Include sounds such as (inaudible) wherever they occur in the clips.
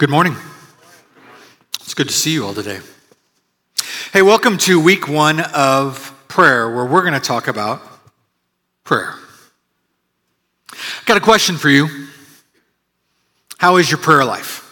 Good morning. It's good to see you all today. Hey, welcome to week one of prayer, where we're going to talk about prayer. I've Got a question for you. How is your prayer life?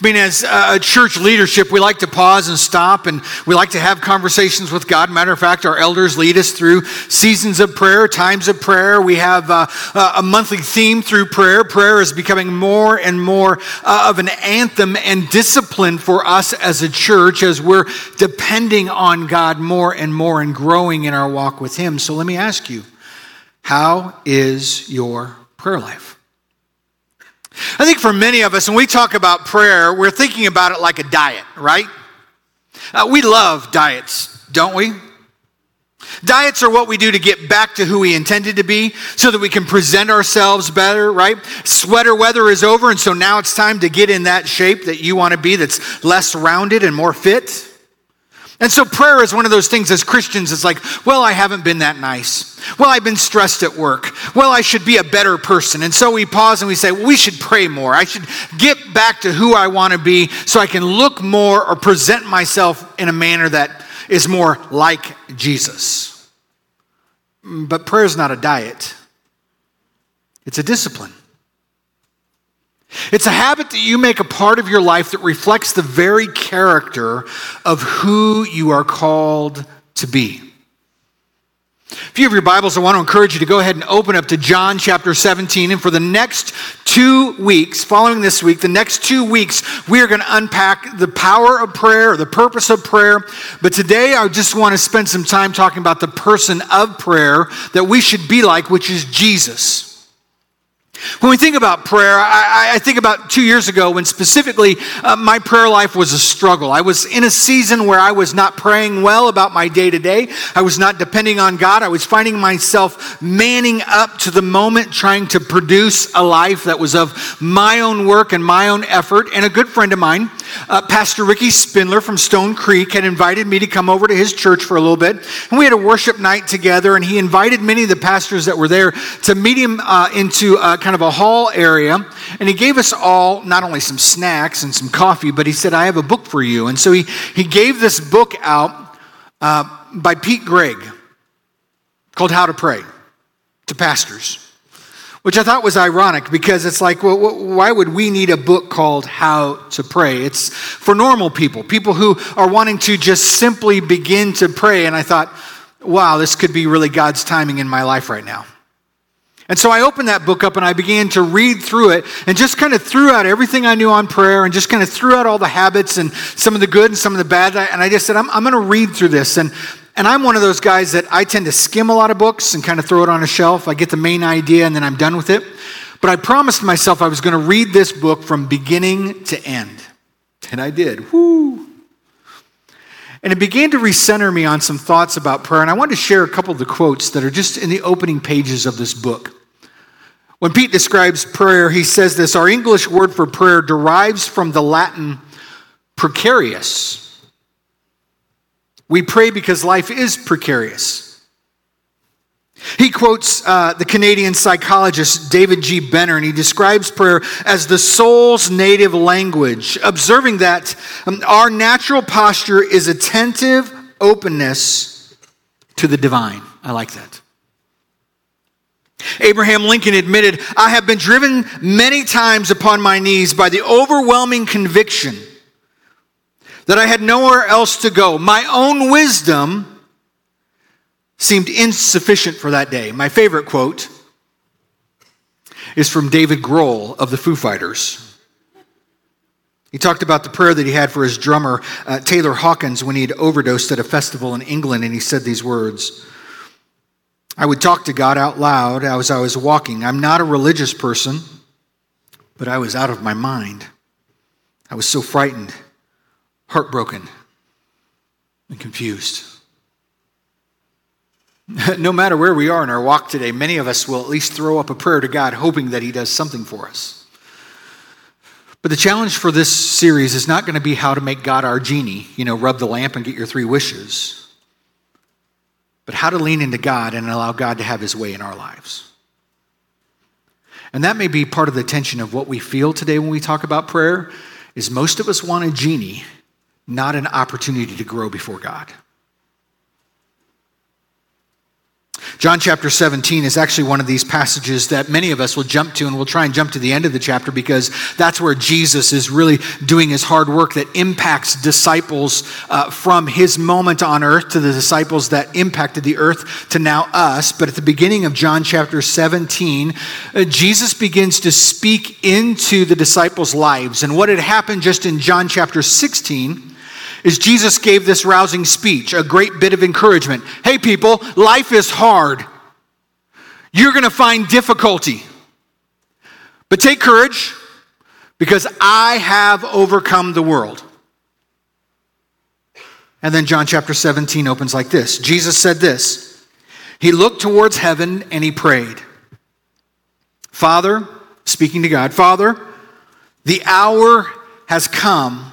I mean, as a church leadership, we like to pause and stop and we like to have conversations with God. Matter of fact, our elders lead us through seasons of prayer, times of prayer. We have uh, a monthly theme through prayer. Prayer is becoming more and more uh, of an anthem and discipline for us as a church as we're depending on God more and more and growing in our walk with Him. So let me ask you, how is your prayer life? I think for many of us, when we talk about prayer, we're thinking about it like a diet, right? Uh, we love diets, don't we? Diets are what we do to get back to who we intended to be so that we can present ourselves better, right? Sweater weather is over, and so now it's time to get in that shape that you want to be that's less rounded and more fit. And so prayer is one of those things as Christians, it's like, well, I haven't been that nice. Well, I've been stressed at work. Well, I should be a better person. And so we pause and we say, well, we should pray more. I should get back to who I want to be so I can look more or present myself in a manner that is more like Jesus. Mm, but prayer is not a diet, it's a discipline. It's a habit that you make a part of your life that reflects the very character of who you are called to be. If you have your Bibles, I want to encourage you to go ahead and open up to John chapter 17. And for the next two weeks, following this week, the next two weeks, we are going to unpack the power of prayer, the purpose of prayer. But today, I just want to spend some time talking about the person of prayer that we should be like, which is Jesus. When we think about prayer, I, I, think about two years ago when specifically uh, my prayer life was a struggle. I was in a season where I was not praying well about my day to day. I was not depending on God. I was finding myself manning up to the moment, trying to produce a life that was of my own work and my own effort. And a good friend of mine, uh, Pastor Ricky Spindler from Stone Creek, had invited me to come over to his church for a little bit. And we had a worship night together, and he invited many of the pastors that were there to meet him uh, into uh, kind of a hall area, and he gave us all not only some snacks and some coffee, but he said, I have a book for you. And so he, he gave this book out uh, by Pete Greig called How to Pray to Pastors which I thought was ironic because it's like, well, why would we need a book called How to Pray? It's for normal people, people who are wanting to just simply begin to pray. And I thought, wow, this could be really God's timing in my life right now. And so I opened that book up and I began to read through it and just kind of threw out everything I knew on prayer and just kind of threw out all the habits and some of the good and some of the bad. And I just said, I'm, I'm going to read through this. And, and I'm one of those guys that I tend to skim a lot of books and kind of throw it on a shelf. I get the main idea and then I'm done with it. But I promised myself I was going to read this book from beginning to end. And I did. Woo! And it began to recenter me on some thoughts about prayer. And I wanted to share a couple of the quotes that are just in the opening pages of this book. When Pete describes prayer, he says this Our English word for prayer derives from the Latin precarious. We pray because life is precarious. He quotes uh, the Canadian psychologist David G. Benner, and he describes prayer as the soul's native language, observing that um, our natural posture is attentive openness to the divine. I like that. Abraham Lincoln admitted, I have been driven many times upon my knees by the overwhelming conviction that I had nowhere else to go. My own wisdom seemed insufficient for that day. My favorite quote is from David Grohl of the Foo Fighters. He talked about the prayer that he had for his drummer, uh, Taylor Hawkins, when he had overdosed at a festival in England, and he said these words I would talk to God out loud as I was walking. I'm not a religious person, but I was out of my mind. I was so frightened, heartbroken, and confused. (laughs) no matter where we are in our walk today, many of us will at least throw up a prayer to God, hoping that He does something for us. But the challenge for this series is not going to be how to make God our genie, you know, rub the lamp and get your three wishes but how to lean into God and allow God to have his way in our lives. And that may be part of the tension of what we feel today when we talk about prayer is most of us want a genie, not an opportunity to grow before God. John chapter 17 is actually one of these passages that many of us will jump to, and we'll try and jump to the end of the chapter because that's where Jesus is really doing his hard work that impacts disciples uh, from his moment on earth to the disciples that impacted the earth to now us. But at the beginning of John chapter 17, uh, Jesus begins to speak into the disciples' lives. And what had happened just in John chapter 16 is Jesus gave this rousing speech, a great bit of encouragement. Hey, people, life is hard. You're going to find difficulty. But take courage because I have overcome the world. And then John chapter 17 opens like this Jesus said this He looked towards heaven and he prayed, Father, speaking to God, Father, the hour has come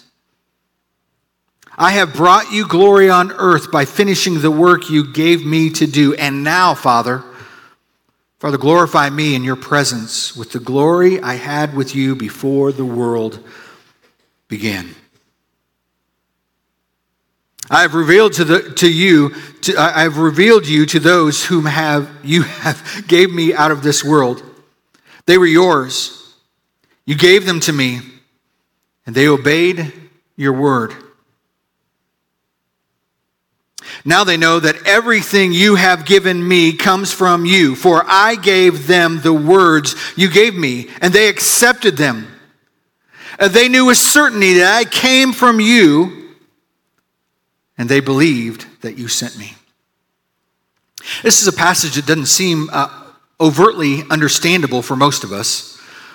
I have brought you glory on earth by finishing the work you gave me to do. And now, Father, Father, glorify me in your presence with the glory I had with you before the world began. I have revealed to, the, to you, to, I have revealed you to those whom have you (laughs) have gave me out of this world. They were yours. You gave them to me, and they obeyed your word. Now they know that everything you have given me comes from you, for I gave them the words you gave me, and they accepted them. They knew with certainty that I came from you, and they believed that you sent me. This is a passage that doesn't seem uh, overtly understandable for most of us.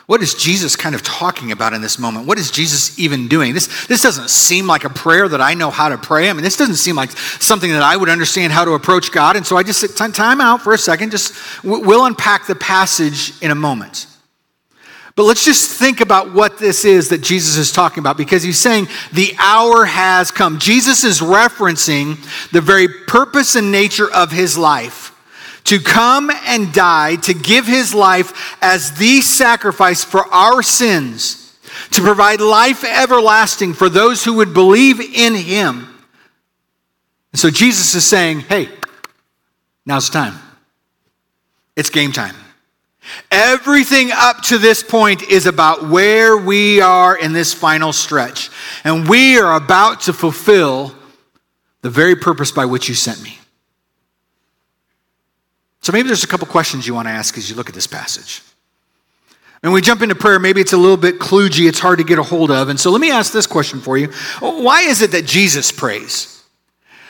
What is Jesus kind of talking about in this moment? What is Jesus even doing? This, this doesn't seem like a prayer that I know how to pray. I mean, this doesn't seem like something that I would understand how to approach God. And so I just sit time out for a second. Just we'll unpack the passage in a moment. But let's just think about what this is that Jesus is talking about because he's saying the hour has come. Jesus is referencing the very purpose and nature of his life to come and die, to give his life as the sacrifice for our sins, to provide life everlasting for those who would believe in him. And so Jesus is saying, hey, now's the time. It's game time. Everything up to this point is about where we are in this final stretch. And we are about to fulfill the very purpose by which you sent me. So maybe there's a couple questions you want to ask as you look at this passage. And we jump into prayer, maybe it's a little bit kludgy, it's hard to get a hold of. And so let me ask this question for you Why is it that Jesus prays?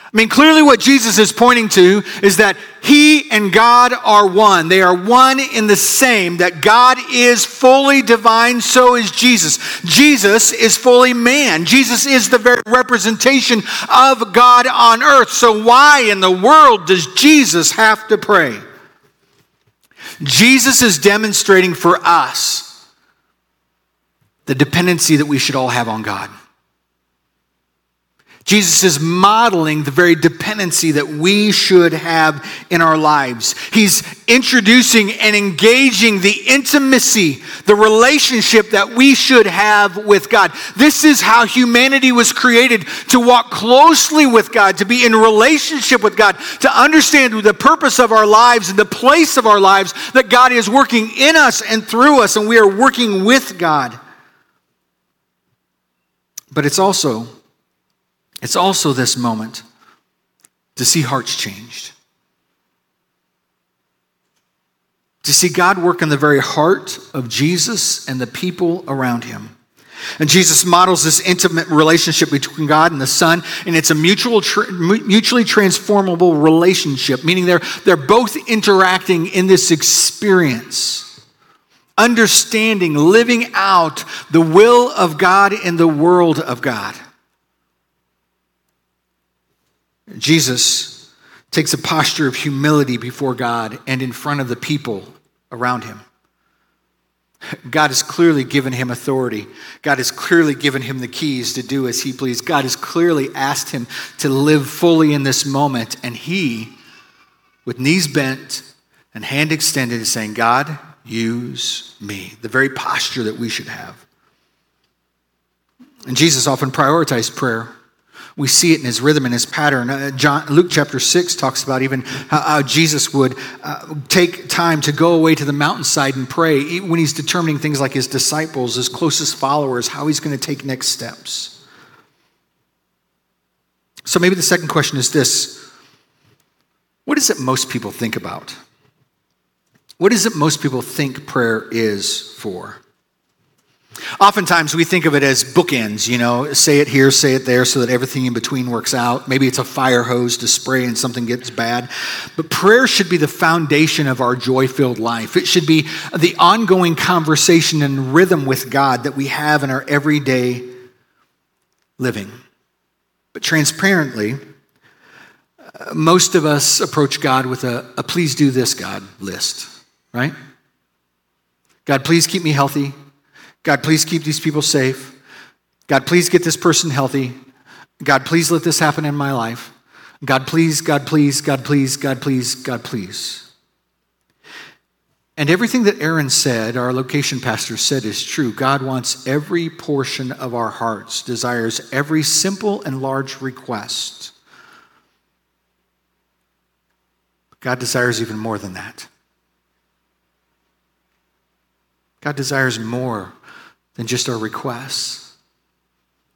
I mean, clearly, what Jesus is pointing to is that He and God are one. They are one in the same, that God is fully divine, so is Jesus. Jesus is fully man. Jesus is the very representation of God on earth. So, why in the world does Jesus have to pray? Jesus is demonstrating for us the dependency that we should all have on God. Jesus is modeling the very dependency that we should have in our lives. He's introducing and engaging the intimacy, the relationship that we should have with God. This is how humanity was created to walk closely with God, to be in relationship with God, to understand the purpose of our lives and the place of our lives that God is working in us and through us, and we are working with God. But it's also it's also this moment to see hearts changed. To see God work in the very heart of Jesus and the people around him. And Jesus models this intimate relationship between God and the Son, and it's a mutual, mutually transformable relationship, meaning they're, they're both interacting in this experience understanding, living out the will of God in the world of God. Jesus takes a posture of humility before God and in front of the people around him. God has clearly given him authority. God has clearly given him the keys to do as he please. God has clearly asked him to live fully in this moment. And he, with knees bent and hand extended, is saying, God, use me. The very posture that we should have. And Jesus often prioritized prayer. We see it in his rhythm and his pattern. Uh, John, Luke chapter 6 talks about even how, how Jesus would uh, take time to go away to the mountainside and pray when he's determining things like his disciples, his closest followers, how he's going to take next steps. So maybe the second question is this What is it most people think about? What is it most people think prayer is for? Oftentimes we think of it as bookends, you know, say it here, say it there, so that everything in between works out. Maybe it's a fire hose to spray and something gets bad. But prayer should be the foundation of our joy filled life. It should be the ongoing conversation and rhythm with God that we have in our everyday living. But transparently, most of us approach God with a, a please do this, God list right? God, please keep me healthy. God, please keep these people safe. God, please get this person healthy. God, please let this happen in my life. God, please, God, please, God, please, God, please, God, please. And everything that Aaron said, our location pastor said, is true. God wants every portion of our hearts, desires every simple and large request. God desires even more than that. God desires more than just our requests.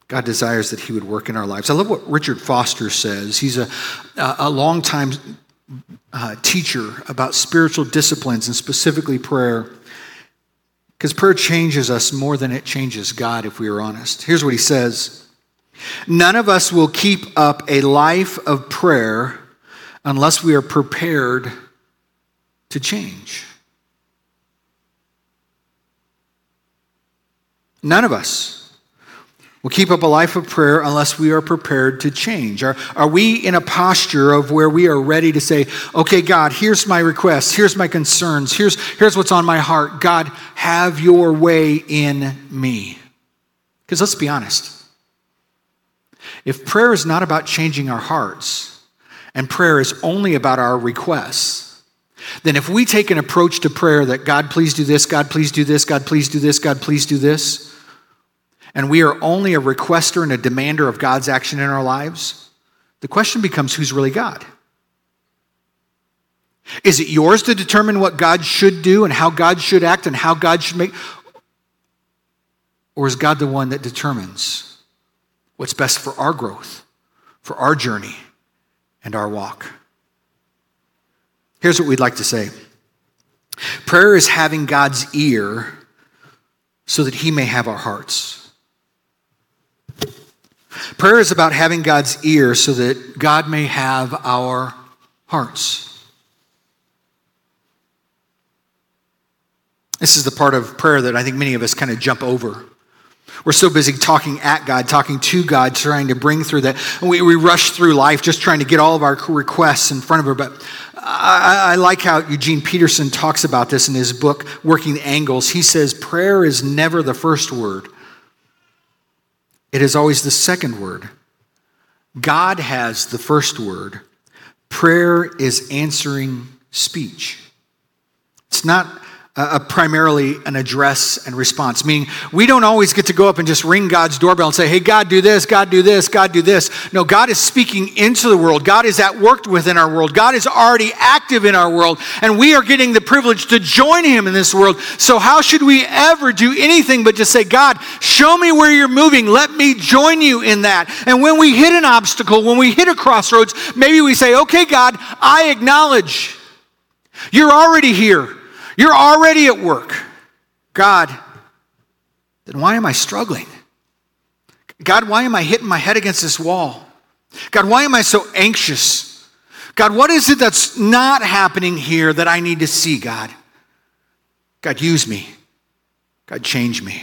God desires that He would work in our lives. I love what Richard Foster says. He's a, a long-time uh, teacher about spiritual disciplines and specifically prayer. Because prayer changes us more than it changes God, if we are honest. Here's what he says None of us will keep up a life of prayer unless we are prepared to change. None of us will keep up a life of prayer unless we are prepared to change. Are, are we in a posture of where we are ready to say, okay, God, here's my requests, here's my concerns, here's, here's what's on my heart. God, have your way in me. Because let's be honest. If prayer is not about changing our hearts, and prayer is only about our requests, then if we take an approach to prayer that God, please do this, God, please do this, God, please do this, God, please do this, and we are only a requester and a demander of God's action in our lives, the question becomes who's really God? Is it yours to determine what God should do and how God should act and how God should make? Or is God the one that determines what's best for our growth, for our journey, and our walk? Here's what we'd like to say prayer is having God's ear so that he may have our hearts. Prayer is about having God's ear so that God may have our hearts. This is the part of prayer that I think many of us kind of jump over. We're so busy talking at God, talking to God, trying to bring through that. We, we rush through life just trying to get all of our requests in front of her. But I, I like how Eugene Peterson talks about this in his book, Working the Angles. He says, Prayer is never the first word, it is always the second word. God has the first word. Prayer is answering speech. It's not a primarily an address and response, meaning we don't always get to go up and just ring God's doorbell and say, Hey, God, do this, God, do this, God, do this. No, God is speaking into the world. God is at work within our world. God is already active in our world, and we are getting the privilege to join Him in this world. So, how should we ever do anything but just say, God, show me where you're moving. Let me join you in that. And when we hit an obstacle, when we hit a crossroads, maybe we say, Okay, God, I acknowledge you're already here. You're already at work. God, then why am I struggling? God, why am I hitting my head against this wall? God, why am I so anxious? God, what is it that's not happening here that I need to see, God? God, use me. God, change me.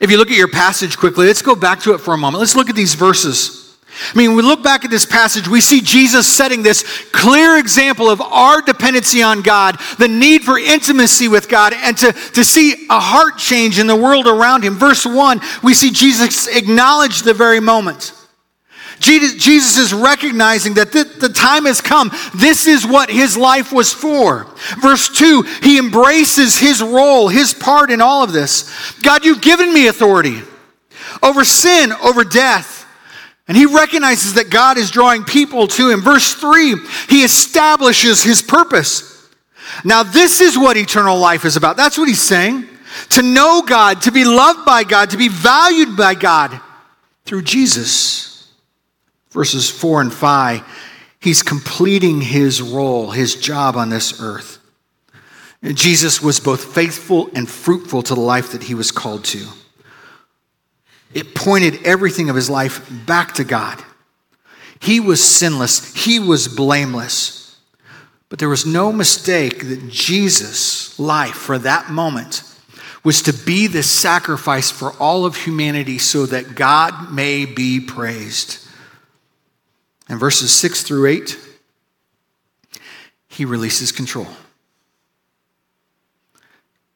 If you look at your passage quickly, let's go back to it for a moment. Let's look at these verses. I mean, we look back at this passage, we see Jesus setting this clear example of our dependency on God, the need for intimacy with God, and to, to see a heart change in the world around him. Verse 1, we see Jesus acknowledge the very moment. Jesus is recognizing that the time has come. This is what his life was for. Verse 2, he embraces his role, his part in all of this. God, you've given me authority over sin, over death. And he recognizes that God is drawing people to him. Verse 3, he establishes his purpose. Now, this is what eternal life is about. That's what he's saying. To know God, to be loved by God, to be valued by God through Jesus. Verses 4 and 5, he's completing his role, his job on this earth. Jesus was both faithful and fruitful to the life that he was called to. It pointed everything of his life back to God. He was sinless, he was blameless. But there was no mistake that Jesus' life for that moment was to be the sacrifice for all of humanity so that God may be praised. In verses 6 through 8, he releases control.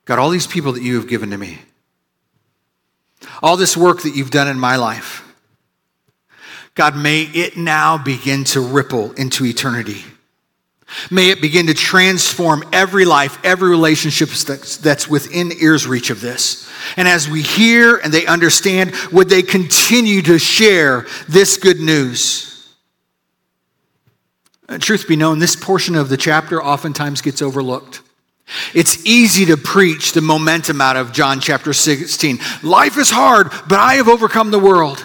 God, all these people that you have given to me, all this work that you've done in my life. God, may it now begin to ripple into eternity. May it begin to transform every life, every relationship that's, that's within ear's reach of this. And as we hear and they understand, would they continue to share this good news? truth be known, this portion of the chapter oftentimes gets overlooked. It's easy to preach the momentum out of John chapter 16. Life is hard, but I have overcome the world.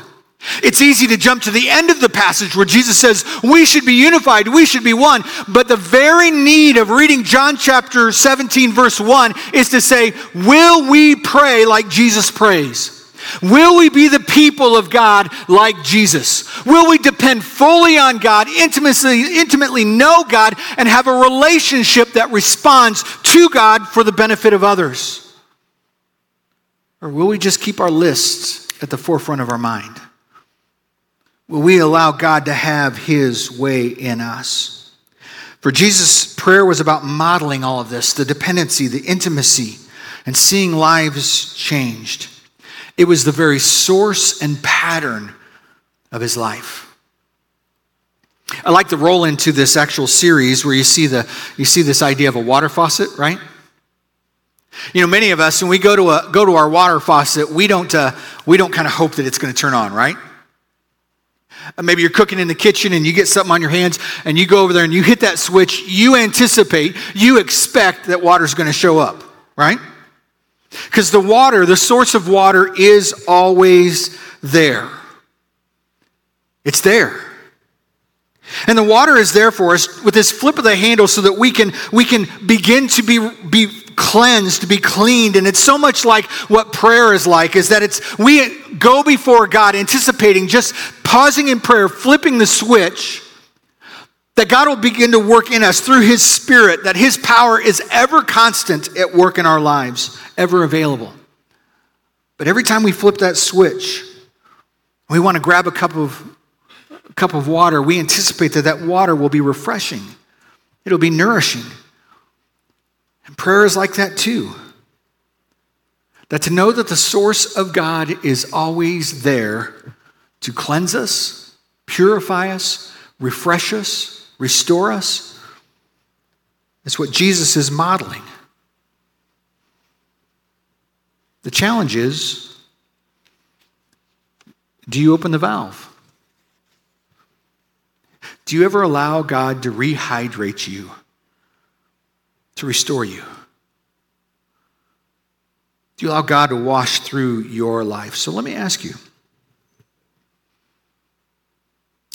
It's easy to jump to the end of the passage where Jesus says, We should be unified, we should be one. But the very need of reading John chapter 17, verse 1 is to say, Will we pray like Jesus prays? Will we be the people of God like Jesus? Will we depend fully on God, intimately, intimately know God, and have a relationship that responds to God for the benefit of others? Or will we just keep our lists at the forefront of our mind? Will we allow God to have his way in us? For Jesus' prayer was about modeling all of this the dependency, the intimacy, and seeing lives changed. It was the very source and pattern of his life. I like to roll into this actual series where you see the you see this idea of a water faucet, right? You know, many of us when we go to a go to our water faucet, we don't uh, we don't kind of hope that it's going to turn on, right? Uh, maybe you're cooking in the kitchen and you get something on your hands and you go over there and you hit that switch. You anticipate, you expect that water's going to show up, right? Because the water, the source of water, is always there. It's there. And the water is there for us with this flip of the handle so that we can, we can begin to be, be cleansed, to be cleaned. And it's so much like what prayer is like, is that it's we go before God anticipating, just pausing in prayer, flipping the switch, that God will begin to work in us through His Spirit, that His power is ever constant at work in our lives, ever available. But every time we flip that switch, we want to grab a cup of, a cup of water, we anticipate that that water will be refreshing, it'll be nourishing. And prayer is like that too. That to know that the source of God is always there to cleanse us, purify us, refresh us, restore us. It's what Jesus is modeling. The challenge is do you open the valve? Do you ever allow God to rehydrate you, to restore you? Do you allow God to wash through your life? So let me ask you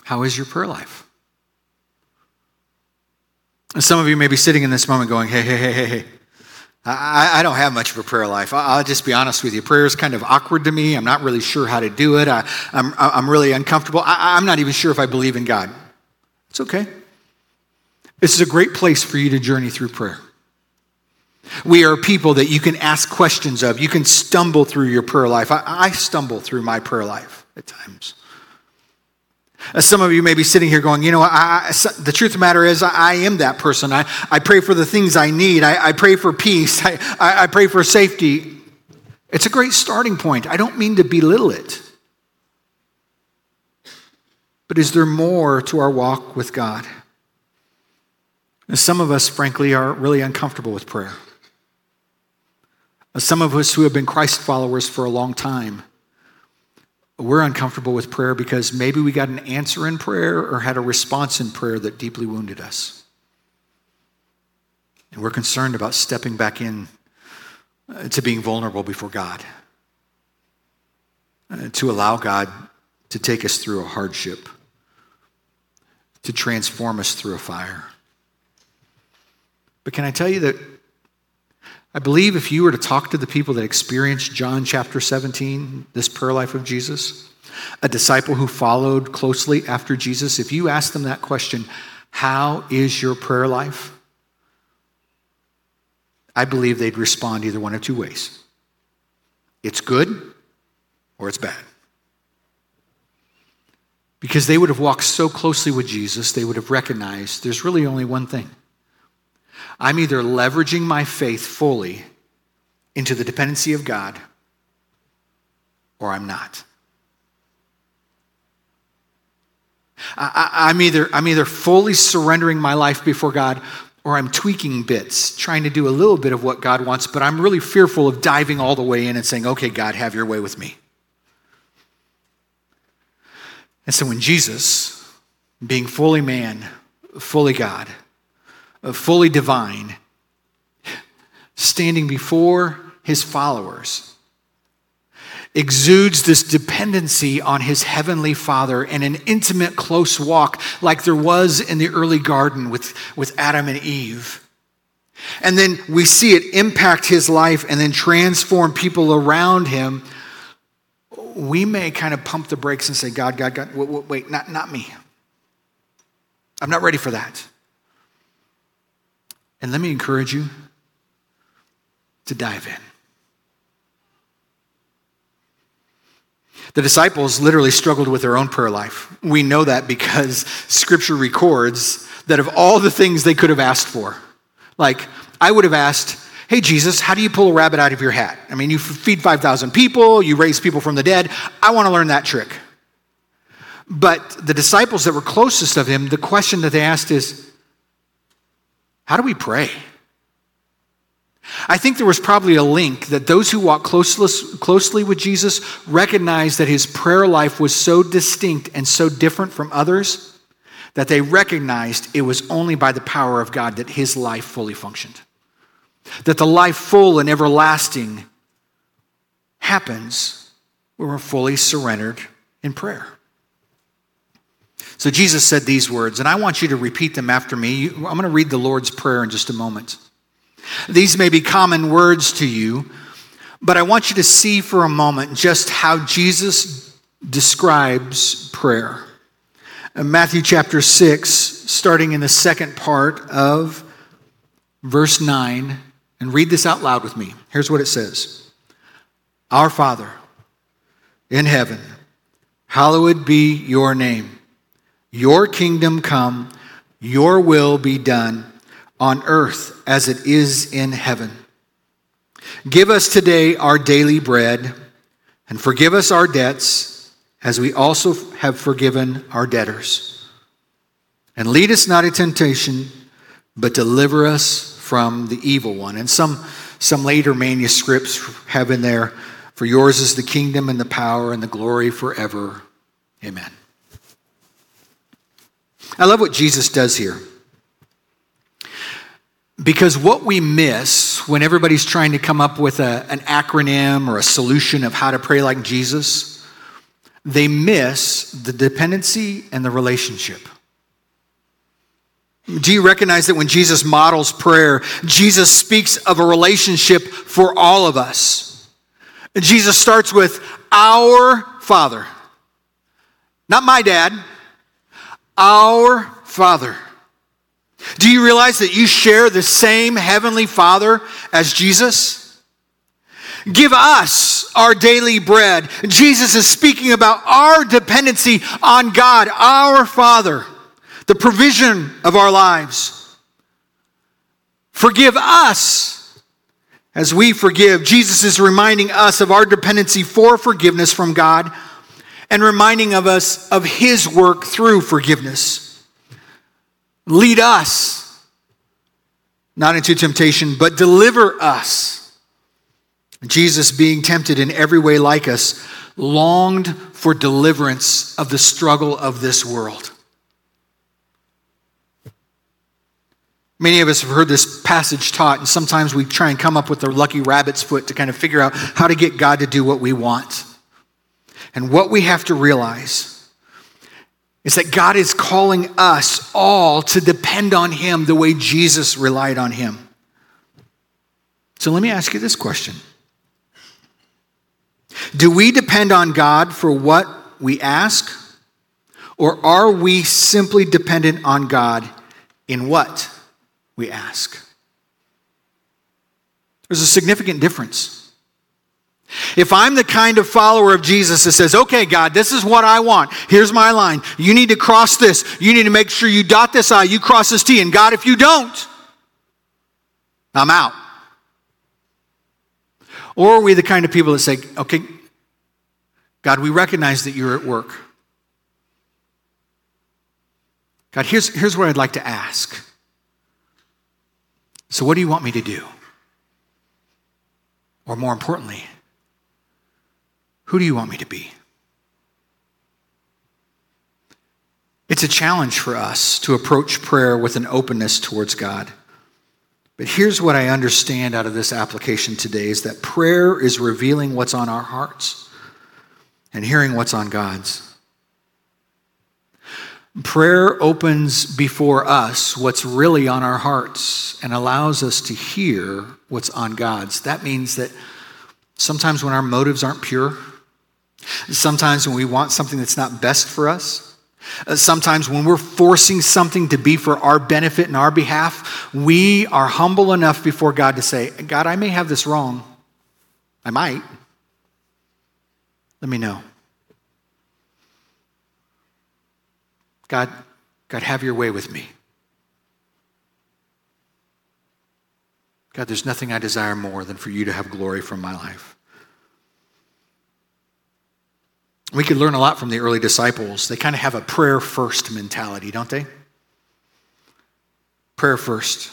how is your prayer life? Some of you may be sitting in this moment going, hey, hey, hey, hey, hey. I, I, don't have much of a prayer life. I'll just be honest with you. Prayer is kind of awkward to me. I'm not really sure how to do it. I, am I'm, I'm really uncomfortable. I, I'm not even sure if I believe in God. It's okay. This is a great place for you to journey through prayer. We are people that you can ask questions of. You can stumble through your prayer life. I, I stumble through my prayer life at times. Uh, some of you may be sitting here going, you know, I, I, the truth of the matter is, I, I, am that person. I, I pray for the things I need. I, pray for peace. (laughs) I, I pray for safety. It's a great starting point. I don't mean to belittle it. But is there more to our walk with God? some of us, frankly, are really uncomfortable with prayer. Some of us who have been Christ followers for a long time, we're uncomfortable with prayer because maybe we got an answer in prayer or had a response in prayer that deeply wounded us. And we're concerned about stepping back in uh, to being vulnerable before God, uh, to allow God to take us through a hardship, to transform us through a fire. But can I tell you that I believe if you were to talk to the people that experienced John chapter 17, this prayer life of Jesus, a disciple who followed closely after Jesus, if you ask them that question, how is your prayer life? I believe they'd respond either one of two ways it's good or it's bad. Because they would have walked so closely with Jesus, they would have recognized there's really only one thing I'm either leveraging my faith fully into the dependency of God or I'm not. I, am either, I'm either fully surrendering my life before God or I'm tweaking bits, trying to do a little bit of what God wants, but I'm really fearful of diving all the way in and saying, okay, God, have your way with me. And so when Jesus, being fully man, fully God, Uh, fully divine, standing before his followers, exudes this dependency on his heavenly father and an intimate, close walk like there was in the early garden with, with Adam and Eve. And then we see it impact his life and then transform people around him. We may kind of pump the brakes and say, God, God, God, wait, wait not, not me. I'm not ready for that. And let me encourage you to dive in. The disciples literally struggled with their own prayer life. We know that because scripture records that of all the things they could have asked for, like I would have asked, Hey, Jesus, how do you pull a rabbit out of your hat? I mean, you feed 5,000 people, you raise people from the dead. I want to learn that trick. But the disciples that were closest of him, the question that they asked is, how do we pray? I think there was probably a link that those who walked closely with Jesus recognized that his prayer life was so distinct and so different from others that they recognized it was only by the power of God that his life fully functioned. That the life full and everlasting happens when we're fully surrendered in prayer. So Jesus said these words, and I want you to repeat them after me. I'm going to read the Lord's Prayer in just a moment. These may be common words to you, but I want you to see for a moment just how Jesus describes prayer. In Matthew chapter 6, starting in the second part of verse 9, and read this out loud with me. Here's what it says Our Father in heaven, hallowed be your name. Your kingdom come, your will be done on earth as it is in heaven. Give us today our daily bread, and forgive us our debts as we also have forgiven our debtors. And lead us not into temptation, but deliver us from the evil one. And some, some later manuscripts have in there, for yours is the kingdom and the power and the glory forever. Amen. I love what Jesus does here. Because what we miss when everybody's trying to come up with a, an acronym or a solution of how to pray like Jesus, they miss the dependency and the relationship. Do you recognize that when Jesus models prayer, Jesus speaks of a relationship for all of us? Jesus starts with our Father. Not my dad, our Father. Do you realize that you share the same heavenly Father as Jesus? Give us our daily bread. Jesus is speaking about our dependency on God, our Father, the provision of our lives. Forgive us as we forgive. Jesus is reminding us of our dependency for forgiveness from God and reminding of us of his work through forgiveness. Lead us, not into temptation, but deliver us. Jesus, being tempted in every way like us, longed for deliverance of the struggle of this world. Many of us have heard this passage taught, and sometimes we try and come up with a lucky rabbit's foot to kind of figure out how to get God to do what we want. And what we have to realize is that God is calling us all to depend on Him the way Jesus relied on Him. So let me ask you this question Do we depend on God for what we ask? Or are we simply dependent on God in what we ask? There's a significant difference. If I'm the kind of follower of Jesus that says, okay, God, this is what I want. Here's my line. You need to cross this. You need to make sure you dot this I, you cross this T. And God, if you don't, I'm out. Or are we the kind of people that say, okay, God, we recognize that you're at work. God, here's, here's what I'd like to ask. So, what do you want me to do? Or more importantly, who do you want me to be? It's a challenge for us to approach prayer with an openness towards God. But here's what I understand out of this application today is that prayer is revealing what's on our hearts and hearing what's on God's. Prayer opens before us what's really on our hearts and allows us to hear what's on God's. That means that sometimes when our motives aren't pure, Sometimes when we want something that's not best for us, uh, sometimes when we're forcing something to be for our benefit and our behalf, we are humble enough before God to say, God, I may have this wrong. I might. Let me know. God, God, have your way with me. God, there's nothing I desire more than for you to have glory from my life. We could learn a lot from the early disciples. They kind of have a prayer first mentality, don't they? Prayer first.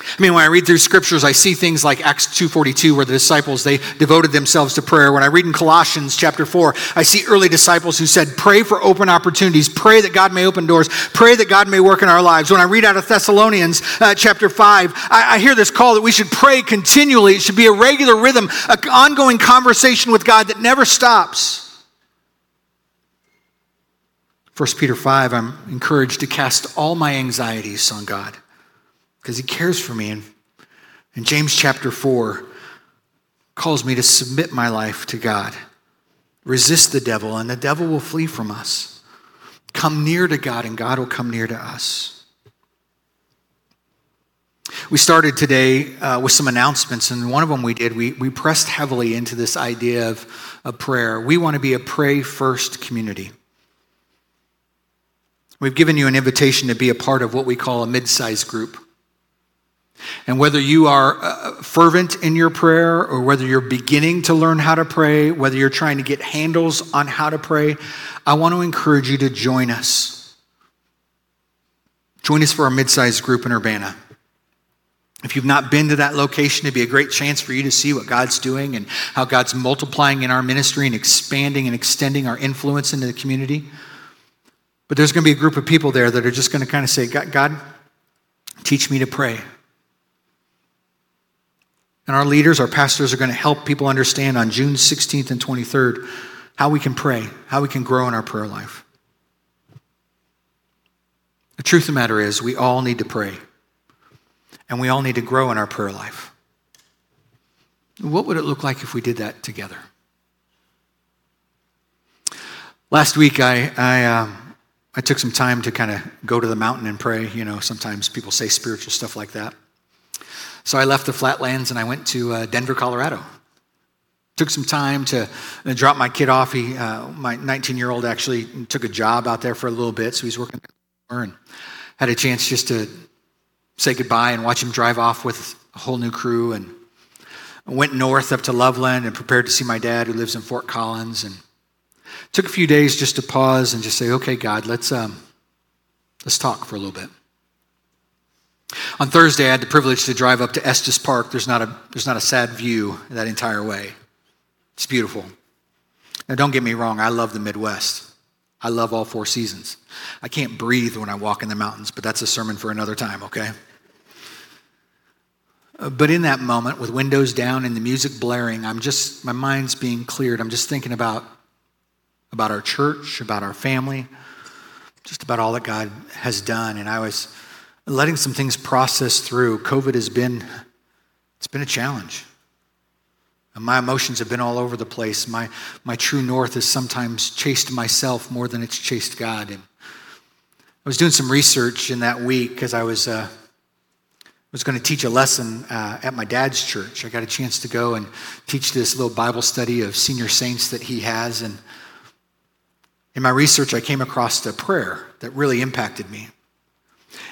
I mean, when I read through scriptures, I see things like Acts 2.42 where the disciples, they devoted themselves to prayer. When I read in Colossians chapter 4, I see early disciples who said, pray for open opportunities, pray that God may open doors, pray that God may work in our lives. When I read out of Thessalonians uh, chapter 5, I, I hear this call that we should pray continually. It should be a regular rhythm, an ongoing conversation with God that never stops. 1 Peter 5, I'm encouraged to cast all my anxieties on God because he cares for me. And, James chapter 4 calls me to submit my life to God. Resist the devil, and the devil will flee from us. Come near to God, and God will come near to us. We started today uh, with some announcements, and one of them we did, we, we pressed heavily into this idea of, of prayer. We want to be a pray first community. We've given you an invitation to be a part of what we call a mid sized group. And whether you are uh, fervent in your prayer or whether you're beginning to learn how to pray, whether you're trying to get handles on how to pray, I want to encourage you to join us. Join us for our mid sized group in Urbana. If you've not been to that location, it'd be a great chance for you to see what God's doing and how God's multiplying in our ministry and expanding and extending our influence into the community. But there's going to be a group of people there that are just going to kind of say, God, God teach me to pray. And our leaders, our pastors, are going to help people understand on June 16th and 23rd how we can pray, how we can grow in our prayer life. The truth of the matter is, we all need to pray, and we all need to grow in our prayer life. What would it look like if we did that together? Last week, I, I, um, I took some time to kind of go to the mountain and pray. You know, sometimes people say spiritual stuff like that. So I left the flatlands and I went to uh, Denver, Colorado. Took some time to uh, drop my kid off. He, uh, my 19 year old actually took a job out there for a little bit, so he's working there and had a chance just to say goodbye and watch him drive off with a whole new crew. And went north up to Loveland and prepared to see my dad, who lives in Fort Collins, and took a few days just to pause and just say, "Okay, God, let's um, let's talk for a little bit." On Thursday, I had the privilege to drive up to Estes Park. There's not a there's not a sad view that entire way. It's beautiful. Now, don't get me wrong, I love the Midwest. I love all four seasons. I can't breathe when I walk in the mountains, but that's a sermon for another time, okay? Uh, but in that moment, with windows down and the music blaring, I'm just, my mind's being cleared. I'm just thinking about, about our church, about our family, just about all that God has done. And I was letting some things process through. COVID has been, it's been a challenge. And My emotions have been all over the place. My, my true north has sometimes chased myself more than it's chased God. And I was doing some research in that week because I was, uh, was going to teach a lesson uh, at my dad's church. I got a chance to go and teach this little Bible study of senior saints that he has. And in my research, I came across a prayer that really impacted me.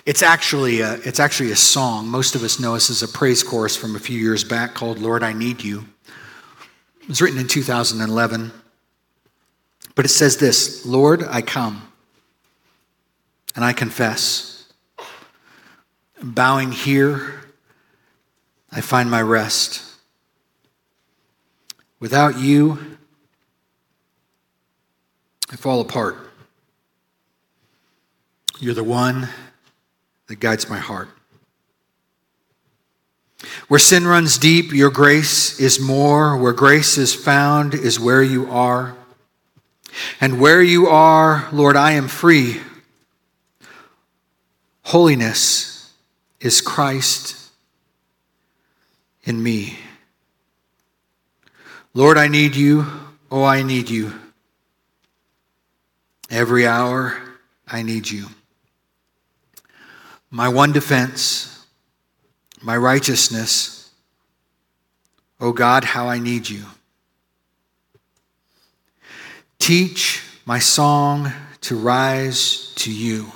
It's actually, a, it's actually a song. Most of us know this as a praise chorus from a few years back called Lord, I Need You. It was written in 2011. But it says this Lord, I come and I confess. Bowing here, I find my rest. Without you, I fall apart. You're the one that guides my heart. Where sin runs deep, your grace is more. Where grace is found is where you are. And where you are, Lord, I am free. Holiness is Christ in me. Lord, I need you. Oh, I need you. Every hour, I need you. My one defense my righteousness. Oh God, how I need you. Teach my song to rise to you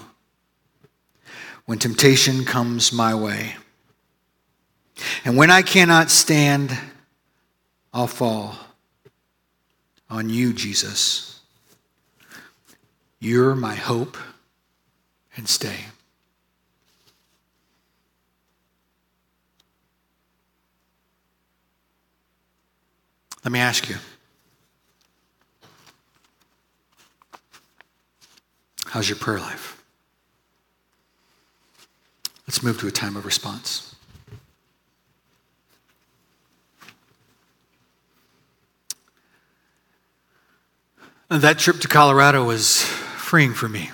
when temptation comes my way. And when I cannot stand, I'll fall on you, Jesus. You're my hope and stay. Let me ask you how's your prayer life? Let's move to a time of response. And that trip to Colorado was freeing for me.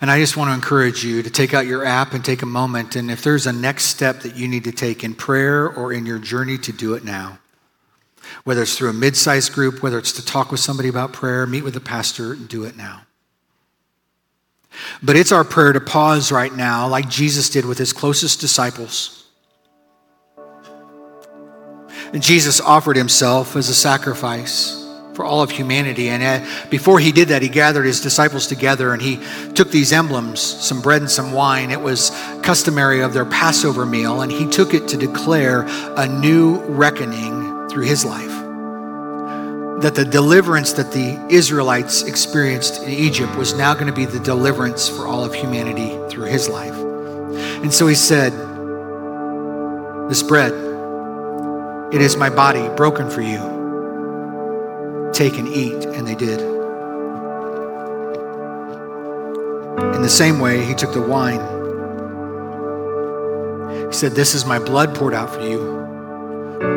And I just want to encourage you to take out your app and take a moment. And if there's a next step that you need to take in prayer or in your journey, to do it now whether it's through a mid sized group, whether it's to talk with somebody about prayer, meet with a pastor, do it now. But it's our prayer to pause right now, like Jesus did with his closest disciples. And Jesus offered himself as a sacrifice for all of humanity. And before he did that, he gathered his disciples together and he took these emblems, some bread and some wine. It was customary of their Passover meal, and he took it to declare a new reckoning through his life. That the deliverance that the Israelites experienced in Egypt was now going to be the deliverance for all of humanity through his life. And so he said, This bread, it is my body broken for you. Take and eat. And they did. In the same way, he took the wine. He said, This is my blood poured out for you.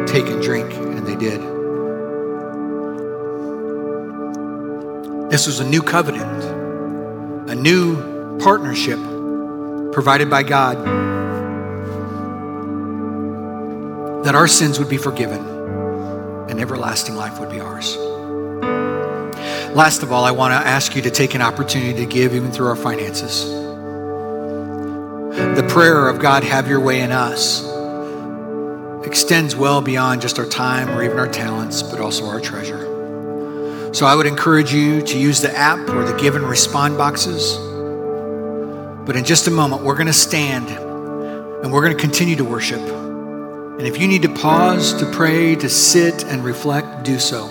Take and drink. And they did. This was a new covenant, a new partnership provided by God that our sins would be forgiven and everlasting life would be ours. Last of all, I want to ask you to take an opportunity to give even through our finances. The prayer of God, have your way in us, extends well beyond just our time or even our talents, but also our treasure. So I would encourage you to use the app or the give and respond boxes. But in just a moment, we're going to stand and we're going to continue to worship. And if you need to pause to pray, to sit and reflect, do so.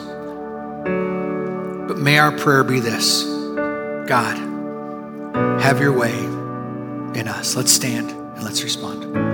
But may our prayer be this God, have your way in us. Let's stand and let's respond.